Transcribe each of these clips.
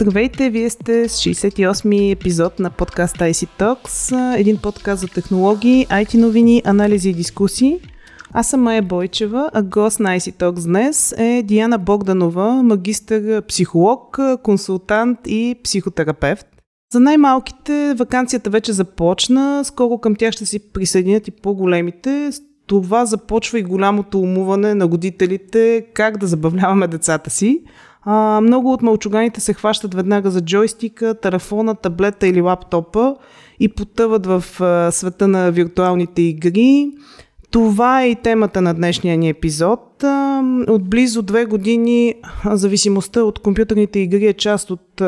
Здравейте, вие сте с 68-ми епизод на подкаста IC Talks, един подкаст за технологии, IT новини, анализи и дискусии. Аз съм Майя Бойчева, а гост на IC Talks днес е Диана Богданова, магистър психолог, консултант и психотерапевт. За най-малките вакансията вече започна, скоро към тях ще си присъединят и по-големите. С това започва и голямото умуване на годителите как да забавляваме децата си. А, много от мълчуганите се хващат веднага за джойстика, телефона, таблета или лаптопа и потъват в а, света на виртуалните игри. Това е и темата на днешния ни епизод. От близо две години зависимостта от компютърните игри е част от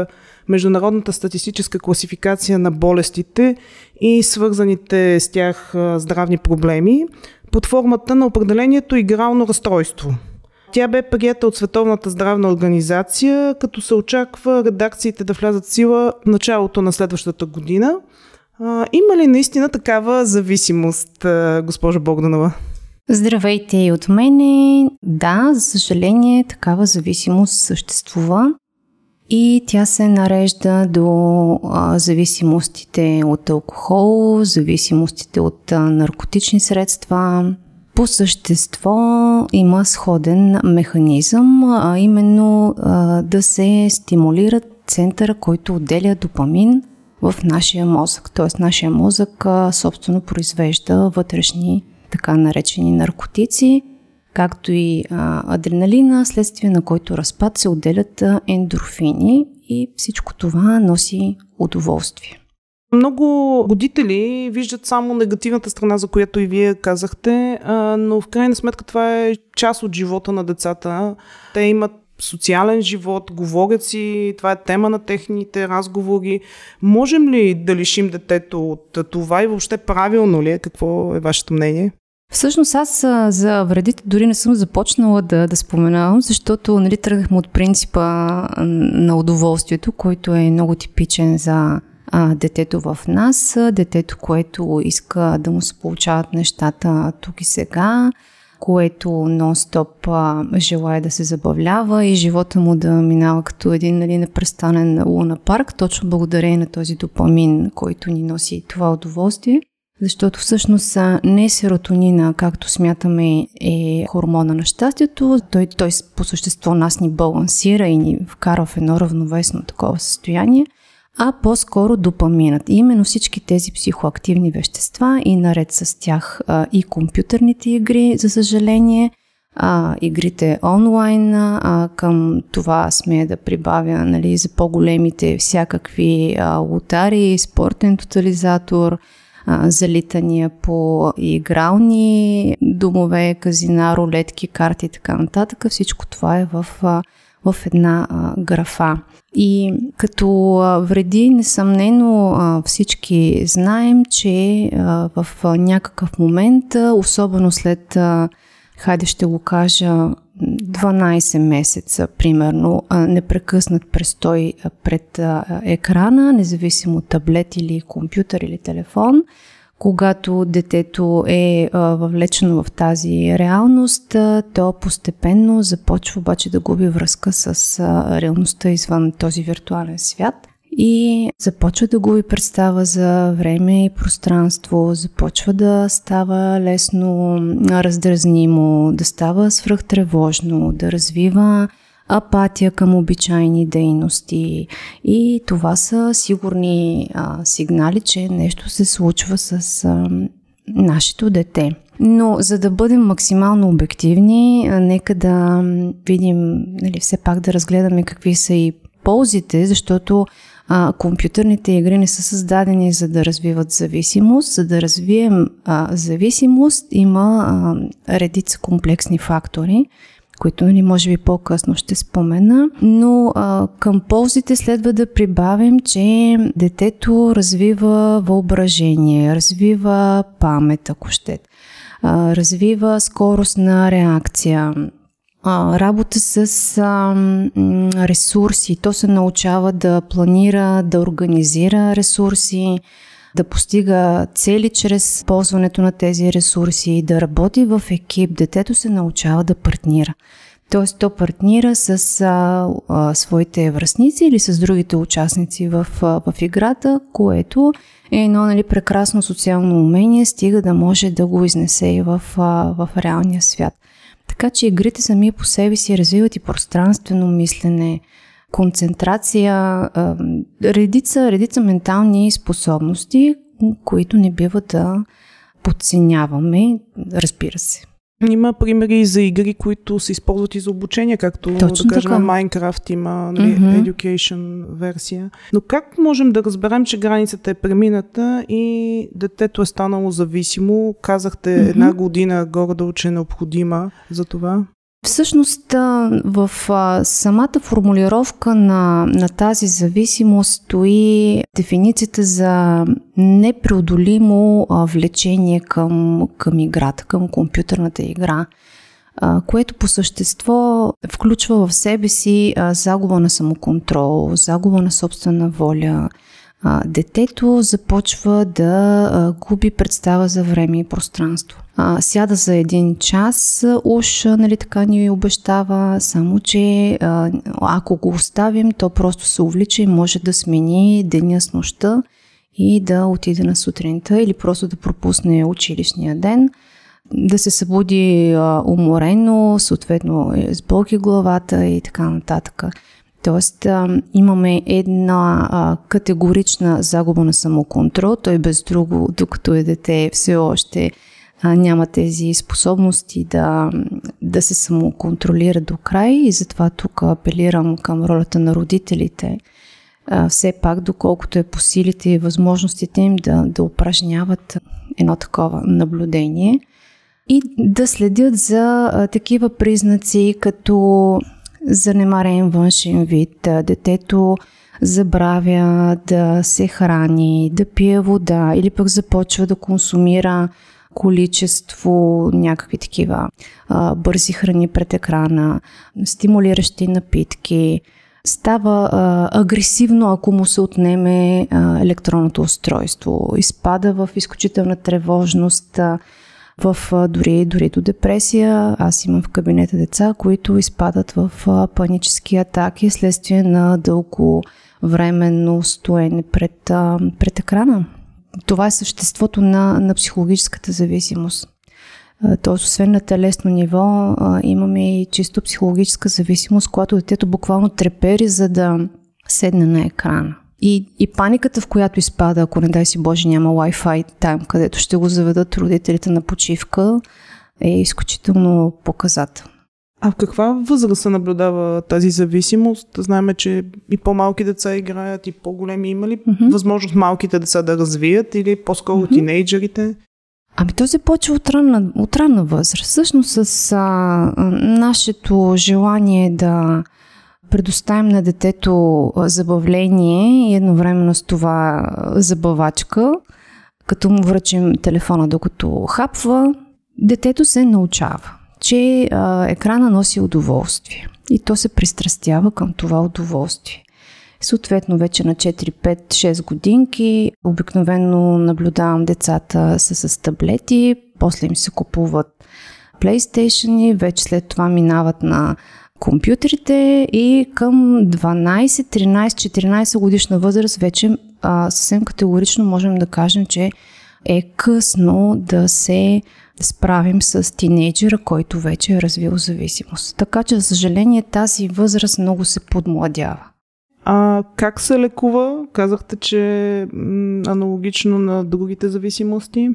Международната статистическа класификация на болестите и свързаните с тях здравни проблеми под формата на определението игрално разстройство. Тя бе прията от Световната здравна организация, като се очаква редакциите да влязат в сила в началото на следващата година. А, има ли наистина такава зависимост, госпожа Богданова? Здравейте и от мене. Да, за съжаление, такава зависимост съществува и тя се нарежда до а, зависимостите от алкохол, зависимостите от а, наркотични средства. По същество има сходен механизъм, а именно а, да се стимулира центъра, който отделя допамин в нашия мозък. Тоест нашия мозък а, собствено произвежда вътрешни така наречени наркотици, както и а, адреналина, следствие на който разпад се отделят ендорфини и всичко това носи удоволствие. Много родители виждат само негативната страна, за която и вие казахте, но в крайна сметка това е част от живота на децата. Те имат социален живот, говорят си, това е тема на техните разговори. Можем ли да лишим детето от това и въобще правилно ли е? Какво е вашето мнение? Всъщност аз за вредите дори не съм започнала да, да споменавам, защото нали, тръгнахме от принципа на удоволствието, който е много типичен за а, детето в нас, детето, което иска да му се получават нещата тук и сега, което нон-стоп желая да се забавлява и живота му да минава като един нали, непрестанен луна парк, точно благодарение на този допамин, който ни носи това удоволствие. Защото всъщност не серотонина, както смятаме, е хормона на щастието. Той, той по същество нас ни балансира и ни вкара в едно равновесно такова състояние, а по-скоро допаминът. Именно всички тези психоактивни вещества и наред с тях а, и компютърните игри, за съжаление, а, игрите онлайн, а, към това сме да прибавя нали, за по-големите всякакви а, лотари, спортен тотализатор – залитания по игрални домове, казина, рулетки, карти и така нататък. Всичко това е в, в една а, графа. И като вреди, несъмнено всички знаем, че в някакъв момент, особено след, хайде ще го кажа, 12 месеца, примерно, непрекъснат престой пред екрана, независимо таблет или компютър или телефон, когато детето е въвлечено в тази реалност, то постепенно започва обаче да губи връзка с реалността извън този виртуален свят и започва да губи представа за време и пространство, започва да става лесно раздразнимо, да става свръхтревожно, да развива апатия към обичайни дейности. И това са сигурни а, сигнали, че нещо се случва с а, нашето дете. Но за да бъдем максимално обективни, нека да видим, нали, все пак да разгледаме какви са и ползите, защото а, компютърните игри не са създадени за да развиват зависимост. За да развием а, зависимост има а, редица комплексни фактори, които нали, може би по-късно ще спомена, но а, към ползите следва да прибавим, че детето развива въображение, развива памет, ако ще, а, развива скорост на реакция, работа с а, ресурси. То се научава да планира, да организира ресурси, да постига цели чрез ползването на тези ресурси, да работи в екип. Детето се научава да партнира. Тоест, то партнира с а, а, своите връзници или с другите участници в, а, в играта, което е едно нали, прекрасно социално умение, стига да може да го изнесе и в, а, в реалния свят. Така че игрите сами по себе си развиват и пространствено мислене, концентрация, редица, редица ментални способности, които не бива да подценяваме, разбира се. Има примери за игри, които се използват и за обучение, както Точно да кажем така. Minecraft има нали, Мгм. education версия. Но как можем да разберем, че границата е премината и детето е станало зависимо? Казахте Мгм. една година горе-долу, че е необходима за това. Всъщност в самата формулировка на, на тази зависимост стои дефиницията за непреодолимо влечение към, към играта, към компютърната игра, което по същество включва в себе си загуба на самоконтрол, загуба на собствена воля. А, детето започва да а, губи представа за време и пространство. А, сяда за един час, уж нали, така ни обещава, само че а, ако го оставим, то просто се увлича и може да смени деня с нощта и да отиде на сутринта или просто да пропусне училищния ден, да се събуди а, уморено, съответно е, с в главата и така нататък. Тоест а, имаме една а, категорична загуба на самоконтрол, той без друго, докато е дете, все още а, няма тези способности да, да се самоконтролира до край. И затова тук апелирам към ролята на родителите. А, все пак, доколкото е по силите и възможностите им да, да упражняват едно такова наблюдение. И да следят за а, такива признаци, като занемарен външен вид, детето забравя да се храни, да пие вода или пък започва да консумира количество някакви такива а, бързи храни пред екрана, стимулиращи напитки, става а, агресивно, ако му се отнеме а, електронното устройство, изпада в изключителна тревожност, а, в дори, дори до депресия. Аз имам в кабинета деца, които изпадат в панически атаки следствие на дълго временно стоене пред, пред екрана. Това е съществото на, на психологическата зависимост. Тоест, освен на телесно ниво, имаме и чисто психологическа зависимост, когато детето буквално трепери, за да седне на екрана. И, и паниката, в която изпада, ако не дай си Боже няма Wi-Fi там, където ще го заведат родителите на почивка, е изключително показател. А в каква възраст се наблюдава тази зависимост? Знаеме, че и по-малки деца играят, и по-големи. Има ли Мгм. възможност малките деца да развият или по-скоро Мгм. тинейджерите? Ами то започва от ранна, от ранна възраст. Всъщност с а, нашето желание да предоставим на детето забавление и едновременно с това забавачка, като му връчим телефона докато хапва, детето се научава, че а, екрана носи удоволствие и то се пристрастява към това удоволствие. Съответно, вече на 4, 5, 6 годинки обикновено наблюдавам децата с, с таблети, после им се купуват PlayStation, вече след това минават на компютрите и към 12, 13, 14 годишна възраст вече а, съвсем категорично можем да кажем, че е късно да се справим с тинейджера, който вече е развил зависимост. Така че, за съжаление, тази възраст много се подмладява. А как се лекува? Казахте, че аналогично на другите зависимости.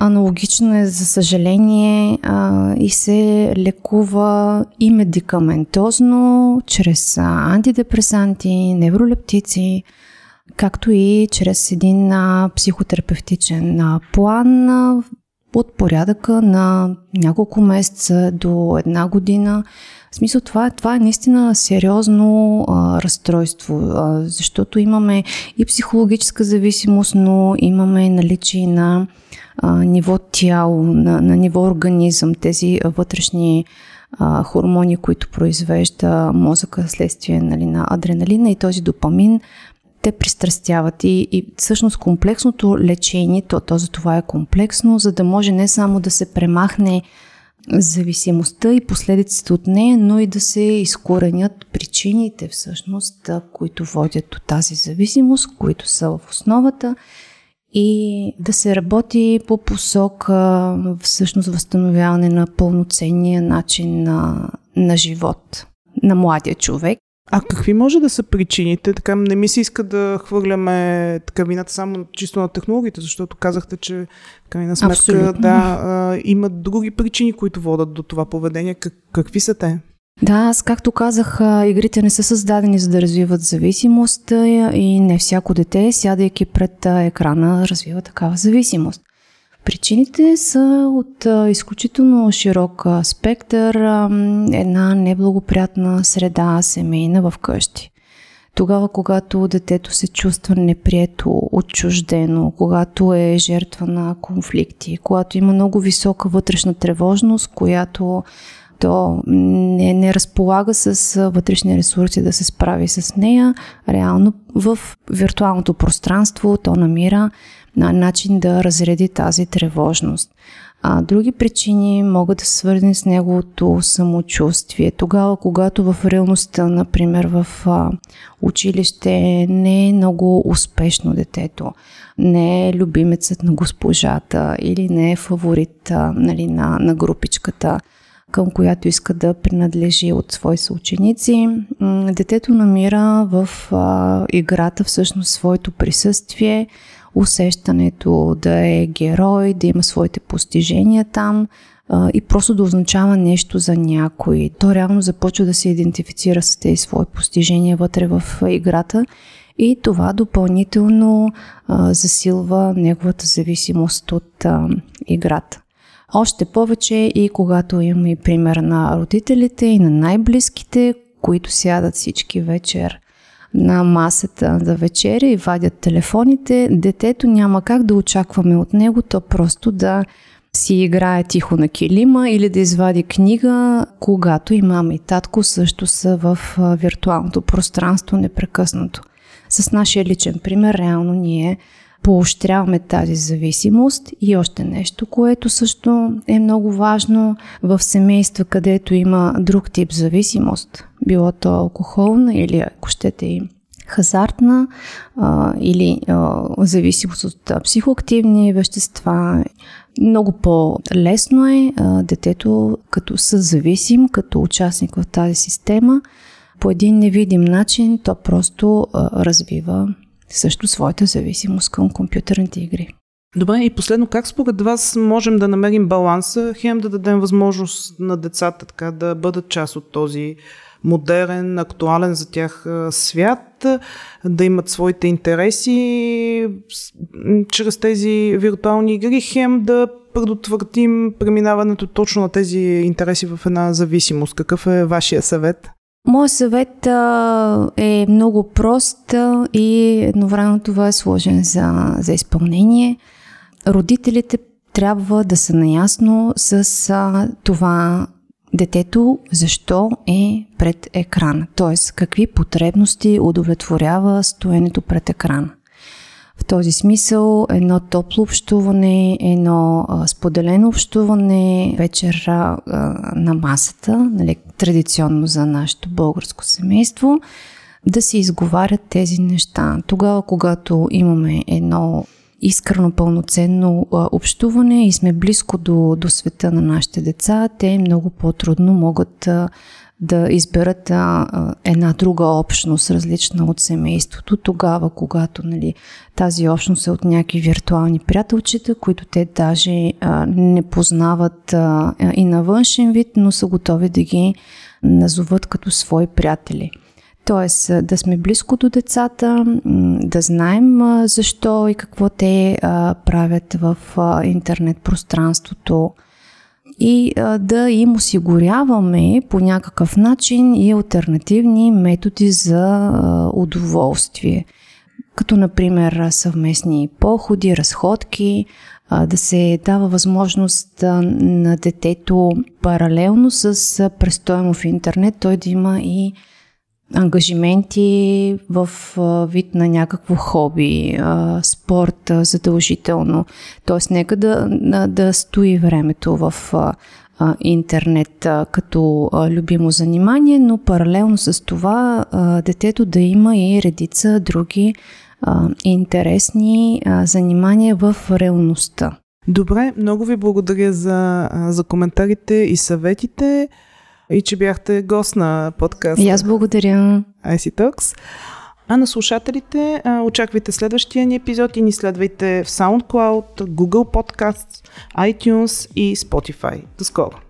Аналогично е, за съжаление, а, и се лекува и медикаментозно, чрез антидепресанти, невролептици, както и чрез един а, психотерапевтичен а, план а, от порядъка на няколко месеца до една година. В смисъл това, това е наистина сериозно а, разстройство, а, защото имаме и психологическа зависимост, но имаме наличие на а, ниво тяло, на, на ниво организъм, тези вътрешни а, хормони, които произвежда мозъка следствие нали, на адреналина и този допамин, те пристрастяват. И, и всъщност комплексното лечение, то, то за това е комплексно, за да може не само да се премахне зависимостта и последиците от нея, но и да се изкоренят причините всъщност, които водят до тази зависимост, които са в основата и да се работи по посока всъщност възстановяване на пълноценния начин на, на живот на младия човек. А какви може да са причините? Така не ми се иска да хвърляме така вината само чисто на технологиите, защото казахте, че крайна сметка Абсолютно. да, а, има други причини, които водят до това поведение. Как, какви са те? Да, аз както казах, игрите не са създадени за да развиват зависимост и не всяко дете, сядайки пред екрана, развива такава зависимост. Причините са от изключително широк спектър, една неблагоприятна среда семейна в къщи. Тогава, когато детето се чувства неприето, отчуждено, когато е жертва на конфликти, когато има много висока вътрешна тревожност, която то не, не разполага с вътрешни ресурси да се справи с нея, реално в виртуалното пространство то намира на начин да разреди тази тревожност. А други причини могат да са свързани с неговото самочувствие. Тогава, когато в реалността, например в училище, не е много успешно детето, не е любимецът на госпожата или не е фаворит нали, на, на групичката, към която иска да принадлежи от свои съученици. Детето намира в а, играта всъщност своето присъствие, усещането да е герой, да има своите постижения там а, и просто да означава нещо за някой. То реално започва да се идентифицира с тези свои постижения вътре в играта и това допълнително а, засилва неговата зависимост от а, играта. Още повече и когато има и пример на родителите и на най-близките, които сядат всички вечер на масата за вечеря и вадят телефоните, детето няма как да очакваме от него то просто да си играе тихо на килима или да извади книга, когато и мама и татко също са в виртуалното пространство непрекъснато. С нашия личен пример, реално ние поощряваме тази зависимост и още нещо, което също е много важно в семейства, където има друг тип зависимост, било то алкохолна или ако щете и хазартна а, или а, зависимост от психоактивни вещества. Много по-лесно е а, детето като съзависим, като участник в тази система, по един невидим начин то просто а, развива също своята зависимост към компютърните игри. Добре, и последно, как според вас можем да намерим баланса, хем да дадем възможност на децата така да бъдат част от този модерен, актуален за тях свят, да имат своите интереси чрез тези виртуални игри, хем да предотвратим преминаването точно на тези интереси в една зависимост. Какъв е вашия съвет? Моят съвет а, е много прост а, и едновременно това е сложен за, за изпълнение. Родителите трябва да са наясно с а, това детето защо е пред екрана, т.е. какви потребности удовлетворява стоенето пред екрана. В този смисъл едно топло общуване, едно а, споделено общуване вечер а, на масата, нали, традиционно за нашето българско семейство, да се изговарят тези неща. Тогава, когато имаме едно искрено пълноценно а, общуване и сме близко до, до света на нашите деца, те много по-трудно могат а, да изберат а, една друга общност, различна от семейството, тогава, когато нали, тази общност е от някакви виртуални приятелчета, които те даже а, не познават а, и на външен вид, но са готови да ги назоват като свои приятели. Тоест да сме близко до децата, да знаем защо и какво те правят в интернет пространството и да им осигуряваме по някакъв начин и альтернативни методи за удоволствие. Като, например, съвместни походи, разходки, да се дава възможност на детето паралелно с престоя в интернет, той да има и ангажименти в вид на някакво хоби, спорт задължително. Тоест, нека да, да стои времето в интернет като любимо занимание, но паралелно с това детето да има и редица други интересни занимания в реалността. Добре, много ви благодаря за, за коментарите и съветите и че бяхте гост на подкаста. И аз благодаря. IC Talks. А на слушателите очаквайте следващия ни епизод и ни следвайте в SoundCloud, Google Podcasts, iTunes и Spotify. До скоро!